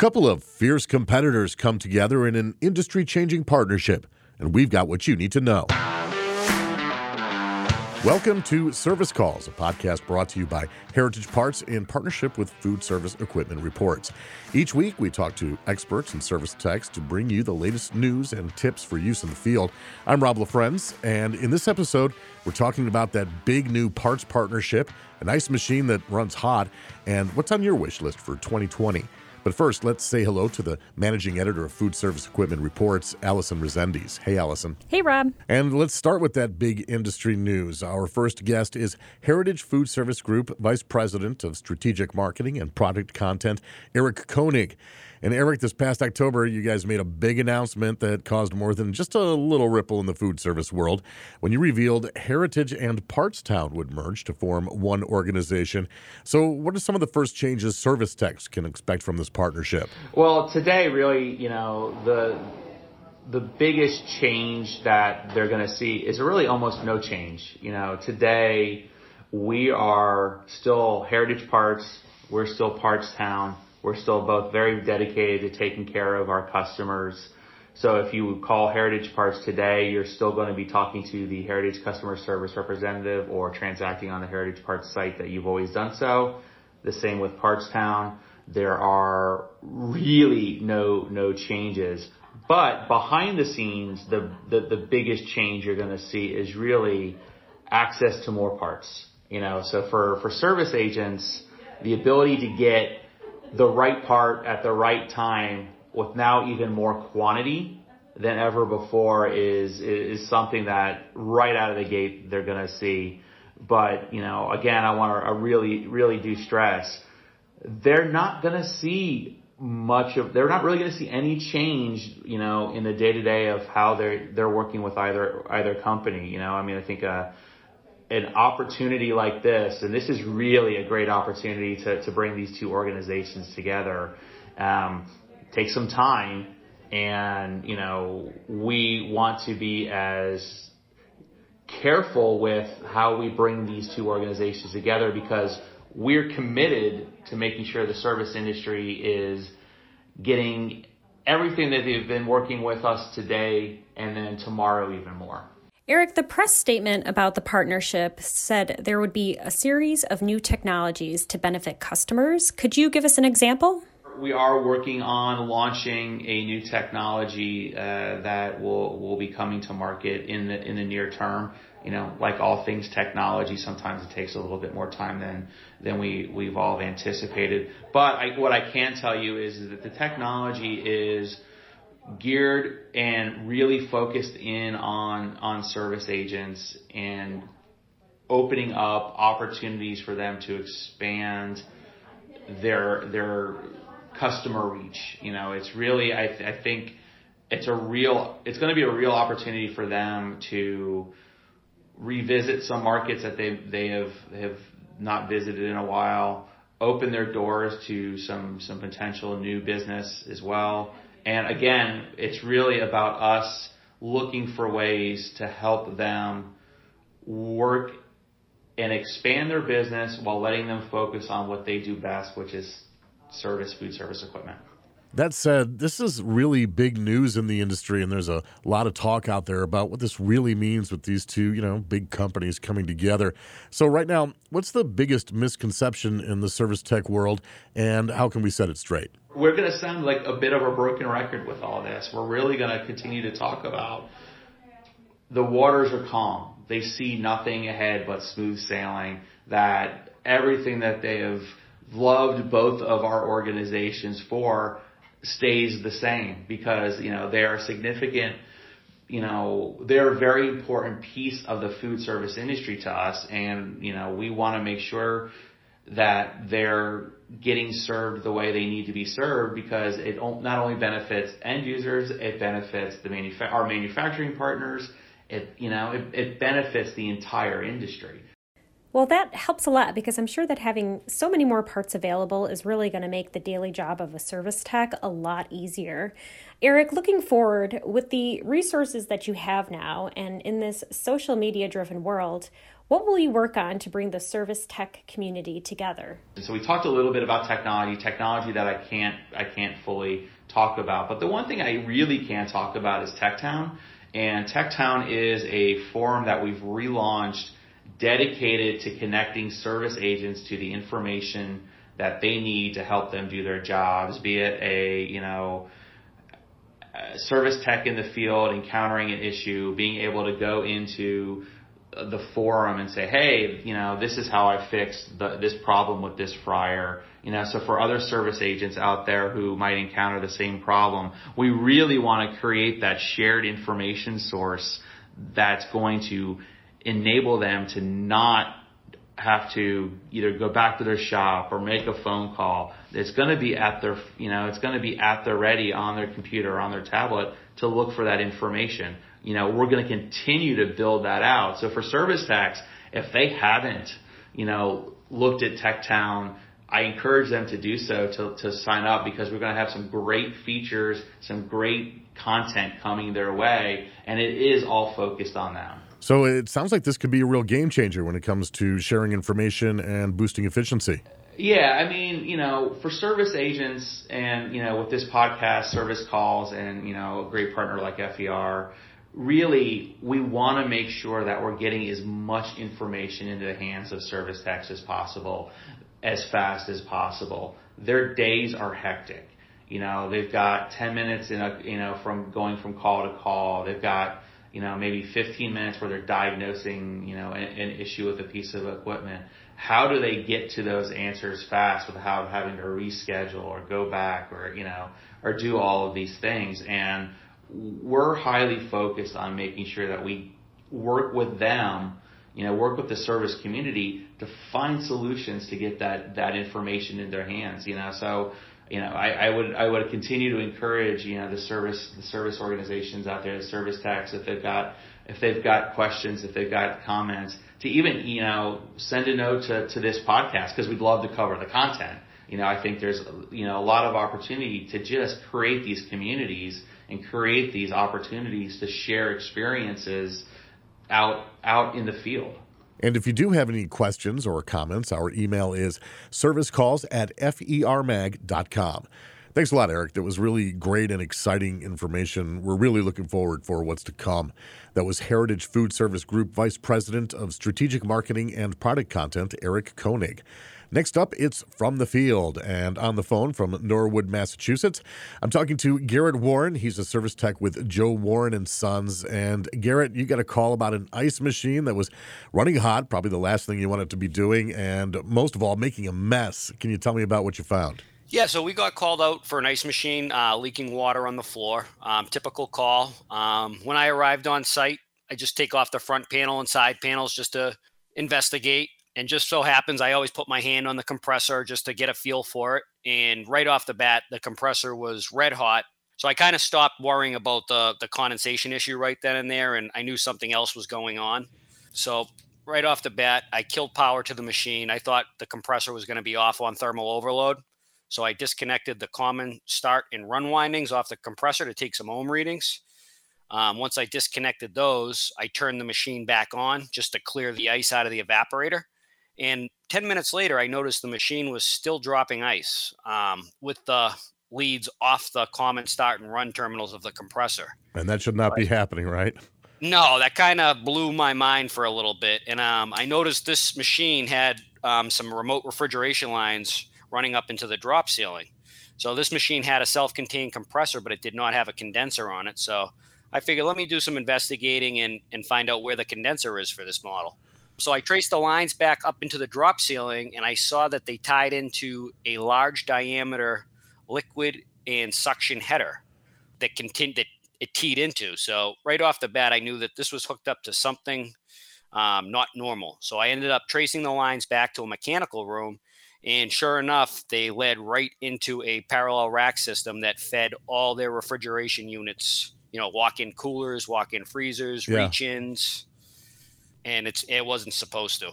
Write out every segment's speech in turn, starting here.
couple of fierce competitors come together in an industry changing partnership, and we've got what you need to know. Welcome to Service Calls, a podcast brought to you by Heritage Parts in partnership with Food Service Equipment Reports. Each week, we talk to experts and service techs to bring you the latest news and tips for use in the field. I'm Rob LaFrenz, and in this episode, we're talking about that big new parts partnership, a nice machine that runs hot, and what's on your wish list for 2020. But first, let's say hello to the managing editor of Food Service Equipment Reports, Allison Rezendes. Hey, Allison. Hey, Rob. And let's start with that big industry news. Our first guest is Heritage Food Service Group Vice President of Strategic Marketing and Product Content, Eric Koenig. And Eric, this past October, you guys made a big announcement that caused more than just a little ripple in the food service world when you revealed Heritage and Parts Town would merge to form one organization. So, what are some of the first changes service techs can expect from this partnership? Well, today, really, you know, the the biggest change that they're going to see is really almost no change. You know, today we are still Heritage Parts, we're still Parts Town we're still both very dedicated to taking care of our customers. So if you call Heritage Parts today, you're still going to be talking to the Heritage customer service representative or transacting on the Heritage Parts site that you've always done so. The same with Parts Town. There are really no no changes. But behind the scenes, the, the, the biggest change you're going to see is really access to more parts. You know, so for, for service agents, the ability to get the right part at the right time with now even more quantity than ever before is is something that right out of the gate they're going to see. But you know, again, I want to really really do stress they're not going to see much of they're not really going to see any change you know in the day to day of how they're they're working with either either company you know i mean i think uh an opportunity like this, and this is really a great opportunity to, to bring these two organizations together, um, take some time. And, you know, we want to be as careful with how we bring these two organizations together because we're committed to making sure the service industry is getting everything that they've been working with us today and then tomorrow even more. Eric, the press statement about the partnership said there would be a series of new technologies to benefit customers. Could you give us an example? We are working on launching a new technology uh, that will will be coming to market in the in the near term. You know, like all things technology, sometimes it takes a little bit more time than than we we've all anticipated. But I, what I can tell you is that the technology is geared and really focused in on on service agents and opening up opportunities for them to expand their their customer reach. You know, it's really I, th- I think it's a real it's going to be a real opportunity for them to revisit some markets that they they have have not visited in a while, open their doors to some some potential new business as well and again, it's really about us looking for ways to help them work and expand their business while letting them focus on what they do best, which is service food service equipment. That said, this is really big news in the industry, and there's a lot of talk out there about what this really means with these two, you know, big companies coming together. So, right now, what's the biggest misconception in the service tech world, and how can we set it straight? We're going to sound like a bit of a broken record with all this. We're really going to continue to talk about the waters are calm. They see nothing ahead but smooth sailing. That everything that they have loved both of our organizations for stays the same because, you know, they are significant, you know, they're a very important piece of the food service industry to us. And, you know, we want to make sure that they're getting served the way they need to be served because it not only benefits end users, it benefits the manufa- our manufacturing partners. It, you know, it, it benefits the entire industry. Well, that helps a lot because I'm sure that having so many more parts available is really going to make the daily job of a service tech a lot easier. Eric, looking forward with the resources that you have now and in this social media driven world, what will you work on to bring the service tech community together? So we talked a little bit about technology, technology that I can't I can't fully talk about. But the one thing I really can talk about is TechTown. And TechTown is a forum that we've relaunched dedicated to connecting service agents to the information that they need to help them do their jobs, be it a, you know, service tech in the field encountering an issue, being able to go into the forum and say, hey, you know, this is how I fixed the, this problem with this fryer. You know, so for other service agents out there who might encounter the same problem, we really want to create that shared information source that's going to enable them to not have to either go back to their shop or make a phone call. It's going to be at their, you know, it's going to be at their ready on their computer, on their tablet to look for that information. You know, we're going to continue to build that out. So for service tax, if they haven't, you know, looked at TechTown, I encourage them to do so to, to sign up because we're going to have some great features, some great content coming their way, and it is all focused on them. So it sounds like this could be a real game changer when it comes to sharing information and boosting efficiency. Yeah, I mean, you know, for service agents and, you know, with this podcast, service calls, and, you know, a great partner like FER, really, we want to make sure that we're getting as much information into the hands of service techs as possible, as fast as possible. Their days are hectic. You know, they've got 10 minutes in a, you know, from going from call to call. They've got, you know, maybe 15 minutes where they're diagnosing, you know, an, an issue with a piece of equipment. How do they get to those answers fast without having to reschedule or go back or, you know, or do all of these things? And we're highly focused on making sure that we work with them, you know, work with the service community to find solutions to get that, that information in their hands, you know, so, you know, I, I would I would continue to encourage you know the service the service organizations out there, the service techs, if they've got if they've got questions, if they've got comments, to even you know send a note to to this podcast because we'd love to cover the content. You know, I think there's you know a lot of opportunity to just create these communities and create these opportunities to share experiences out out in the field. And if you do have any questions or comments, our email is servicecalls at fermag.com. Thanks a lot, Eric. That was really great and exciting information. We're really looking forward for what's to come. That was Heritage Food Service Group Vice President of Strategic Marketing and Product Content, Eric Koenig. Next up, it's From the Field. And on the phone from Norwood, Massachusetts, I'm talking to Garrett Warren. He's a service tech with Joe Warren and Sons. And Garrett, you got a call about an ice machine that was running hot, probably the last thing you want it to be doing, and most of all, making a mess. Can you tell me about what you found? Yeah, so we got called out for an ice machine uh, leaking water on the floor. Um, typical call. Um, when I arrived on site, I just take off the front panel and side panels just to investigate. And just so happens, I always put my hand on the compressor just to get a feel for it. And right off the bat, the compressor was red hot. So I kind of stopped worrying about the, the condensation issue right then and there. And I knew something else was going on. So right off the bat, I killed power to the machine. I thought the compressor was going to be off on thermal overload. So I disconnected the common start and run windings off the compressor to take some ohm readings. Um, once I disconnected those, I turned the machine back on just to clear the ice out of the evaporator. And 10 minutes later, I noticed the machine was still dropping ice um, with the leads off the common start and run terminals of the compressor. And that should not be happening, right? No, that kind of blew my mind for a little bit. And um, I noticed this machine had um, some remote refrigeration lines running up into the drop ceiling. So this machine had a self contained compressor, but it did not have a condenser on it. So I figured let me do some investigating and, and find out where the condenser is for this model. So I traced the lines back up into the drop ceiling and I saw that they tied into a large diameter liquid and suction header that continued that it teed into. So right off the bat, I knew that this was hooked up to something um, not normal. So I ended up tracing the lines back to a mechanical room. And sure enough, they led right into a parallel rack system that fed all their refrigeration units, you know, walk in coolers, walk in freezers, yeah. reach ins and it's it wasn't supposed to.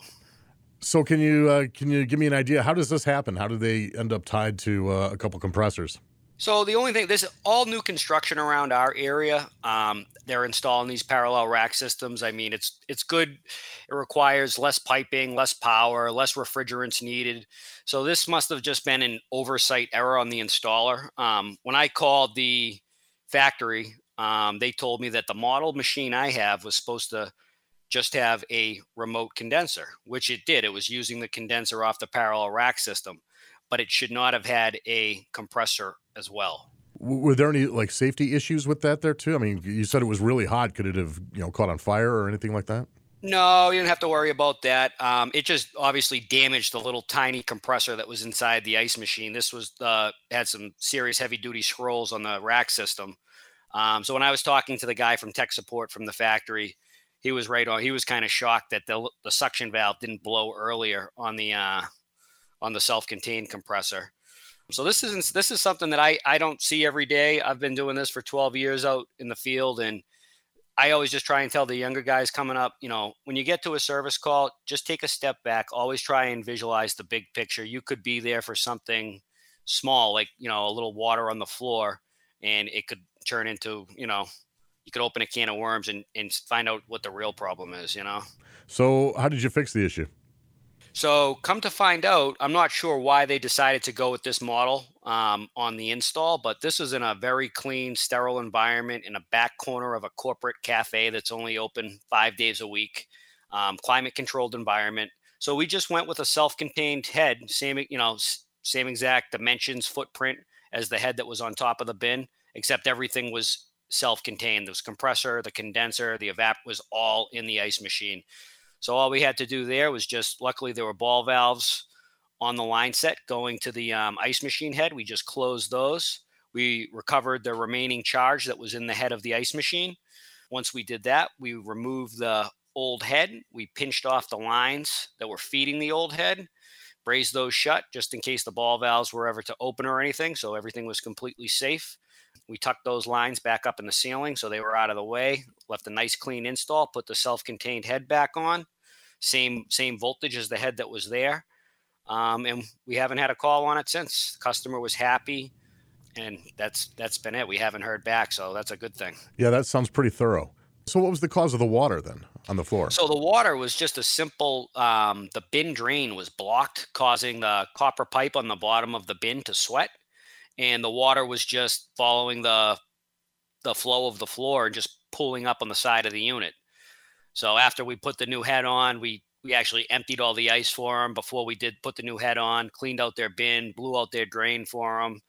So can you uh, can you give me an idea? How does this happen? How do they end up tied to uh, a couple compressors? So the only thing, this is all new construction around our area. Um, they're installing these parallel rack systems. I mean, it's it's good. It requires less piping, less power, less refrigerants needed. So this must have just been an oversight error on the installer. Um, when I called the factory, um, they told me that the model machine I have was supposed to just have a remote condenser, which it did. It was using the condenser off the parallel rack system, but it should not have had a compressor as well. Were there any like safety issues with that there too? I mean, you said it was really hot. Could it have you know caught on fire or anything like that? No, you didn't have to worry about that. Um, it just obviously damaged the little tiny compressor that was inside the ice machine. This was uh, had some serious heavy duty scrolls on the rack system. Um, so when I was talking to the guy from tech support from the factory, he was right on. He was kind of shocked that the the suction valve didn't blow earlier on the uh, on the self-contained compressor. So this isn't this is something that I I don't see every day. I've been doing this for 12 years out in the field, and I always just try and tell the younger guys coming up, you know, when you get to a service call, just take a step back. Always try and visualize the big picture. You could be there for something small, like you know, a little water on the floor, and it could turn into you know, you could open a can of worms and and find out what the real problem is. You know. So how did you fix the issue? So, come to find out, I'm not sure why they decided to go with this model um, on the install, but this is in a very clean, sterile environment in a back corner of a corporate cafe that's only open five days a week, um, climate controlled environment. So, we just went with a self contained head, same, you know, same exact dimensions, footprint as the head that was on top of the bin, except everything was self contained. The compressor, the condenser, the evap was all in the ice machine. So all we had to do there was just, luckily, there were ball valves on the line set going to the um, ice machine head. We just closed those. We recovered the remaining charge that was in the head of the ice machine. Once we did that, we removed the old head. We pinched off the lines that were feeding the old head, brazed those shut just in case the ball valves were ever to open or anything. So everything was completely safe. We tucked those lines back up in the ceiling so they were out of the way. Left a nice clean install. Put the self-contained head back on. Same same voltage as the head that was there. Um, and we haven't had a call on it since. The customer was happy, and that's that's been it. We haven't heard back, so that's a good thing. Yeah, that sounds pretty thorough. So, what was the cause of the water then on the floor? So the water was just a simple. Um, the bin drain was blocked, causing the copper pipe on the bottom of the bin to sweat and the water was just following the the flow of the floor and just pulling up on the side of the unit. So after we put the new head on, we we actually emptied all the ice for them before we did put the new head on, cleaned out their bin, blew out their drain for them.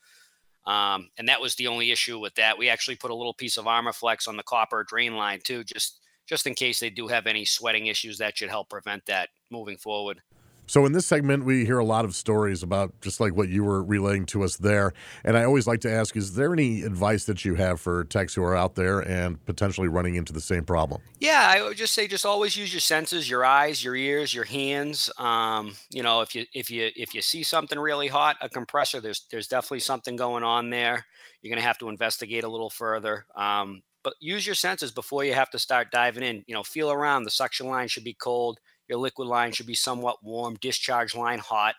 Um, and that was the only issue with that. We actually put a little piece of Armaflex on the copper drain line too, just just in case they do have any sweating issues. That should help prevent that moving forward. So, in this segment, we hear a lot of stories about just like what you were relaying to us there. And I always like to ask is there any advice that you have for techs who are out there and potentially running into the same problem? Yeah, I would just say just always use your senses, your eyes, your ears, your hands. Um, you know, if you if you if you see something really hot, a compressor, there's there's definitely something going on there. You're gonna have to investigate a little further. Um, but use your senses before you have to start diving in. You know, feel around. The suction line should be cold your liquid line should be somewhat warm, discharge line hot.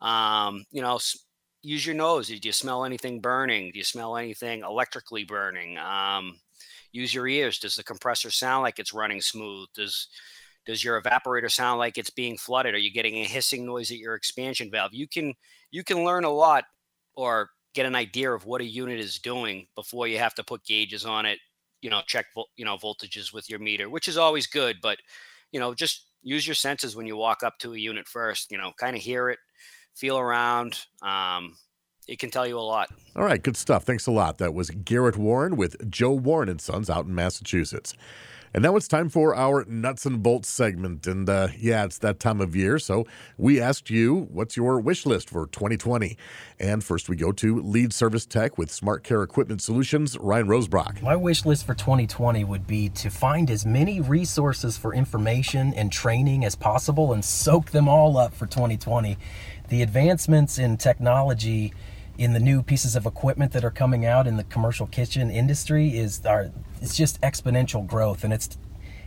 Um, you know, use your nose. Do you smell anything burning? Do you smell anything electrically burning? Um, use your ears. Does the compressor sound like it's running smooth? Does does your evaporator sound like it's being flooded? Are you getting a hissing noise at your expansion valve? You can you can learn a lot or get an idea of what a unit is doing before you have to put gauges on it. You know, check you know voltages with your meter, which is always good. But you know, just use your senses when you walk up to a unit first. You know, kind of hear it, feel around. Um, it can tell you a lot. All right, good stuff. Thanks a lot. That was Garrett Warren with Joe Warren and Sons out in Massachusetts. And now it's time for our nuts and bolts segment. And uh, yeah, it's that time of year. So we asked you, what's your wish list for 2020? And first we go to lead service tech with Smart Care Equipment Solutions, Ryan Rosebrock. My wish list for 2020 would be to find as many resources for information and training as possible and soak them all up for 2020. The advancements in technology in the new pieces of equipment that are coming out in the commercial kitchen industry is are it's just exponential growth and it's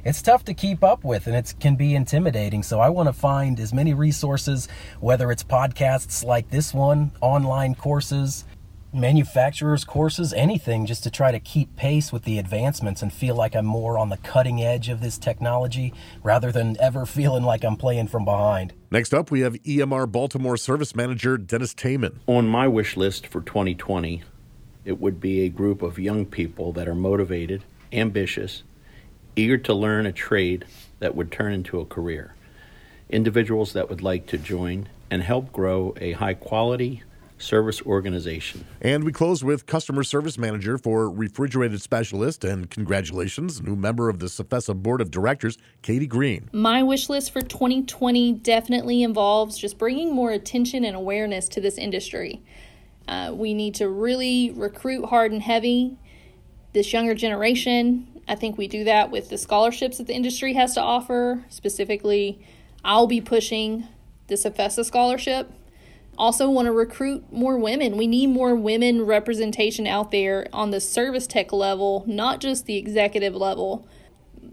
it's tough to keep up with and it can be intimidating. So I want to find as many resources, whether it's podcasts like this one, online courses, manufacturers courses, anything just to try to keep pace with the advancements and feel like I'm more on the cutting edge of this technology rather than ever feeling like I'm playing from behind. Next up, we have EMR Baltimore Service Manager Dennis Taman. On my wish list for 2020, it would be a group of young people that are motivated, ambitious, eager to learn a trade that would turn into a career. Individuals that would like to join and help grow a high quality, service organization. And we close with customer service manager for refrigerated specialist and congratulations, new member of the CFESA board of directors, Katie Green. My wish list for 2020 definitely involves just bringing more attention and awareness to this industry. Uh, we need to really recruit hard and heavy this younger generation. I think we do that with the scholarships that the industry has to offer. Specifically, I'll be pushing the CFESA scholarship also want to recruit more women. We need more women representation out there on the service tech level, not just the executive level.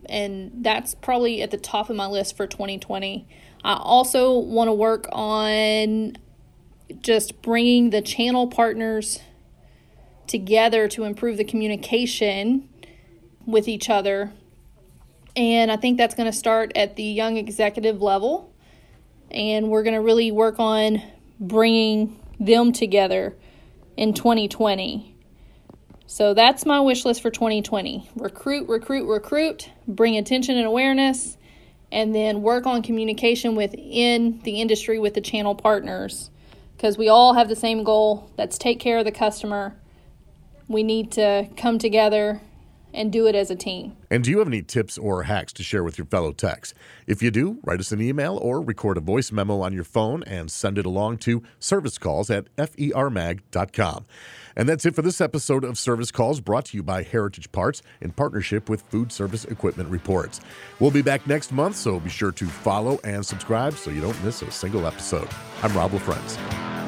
And that's probably at the top of my list for 2020. I also want to work on just bringing the channel partners together to improve the communication with each other. And I think that's going to start at the young executive level. And we're going to really work on bringing them together in 2020. So that's my wish list for 2020. Recruit, recruit, recruit, bring attention and awareness, and then work on communication within the industry with the channel partners because we all have the same goal that's take care of the customer. We need to come together and do it as a team. And do you have any tips or hacks to share with your fellow techs? If you do, write us an email or record a voice memo on your phone and send it along to servicecalls at fermag.com. And that's it for this episode of Service Calls brought to you by Heritage Parts in partnership with Food Service Equipment Reports. We'll be back next month, so be sure to follow and subscribe so you don't miss a single episode. I'm Rob LaFrentz.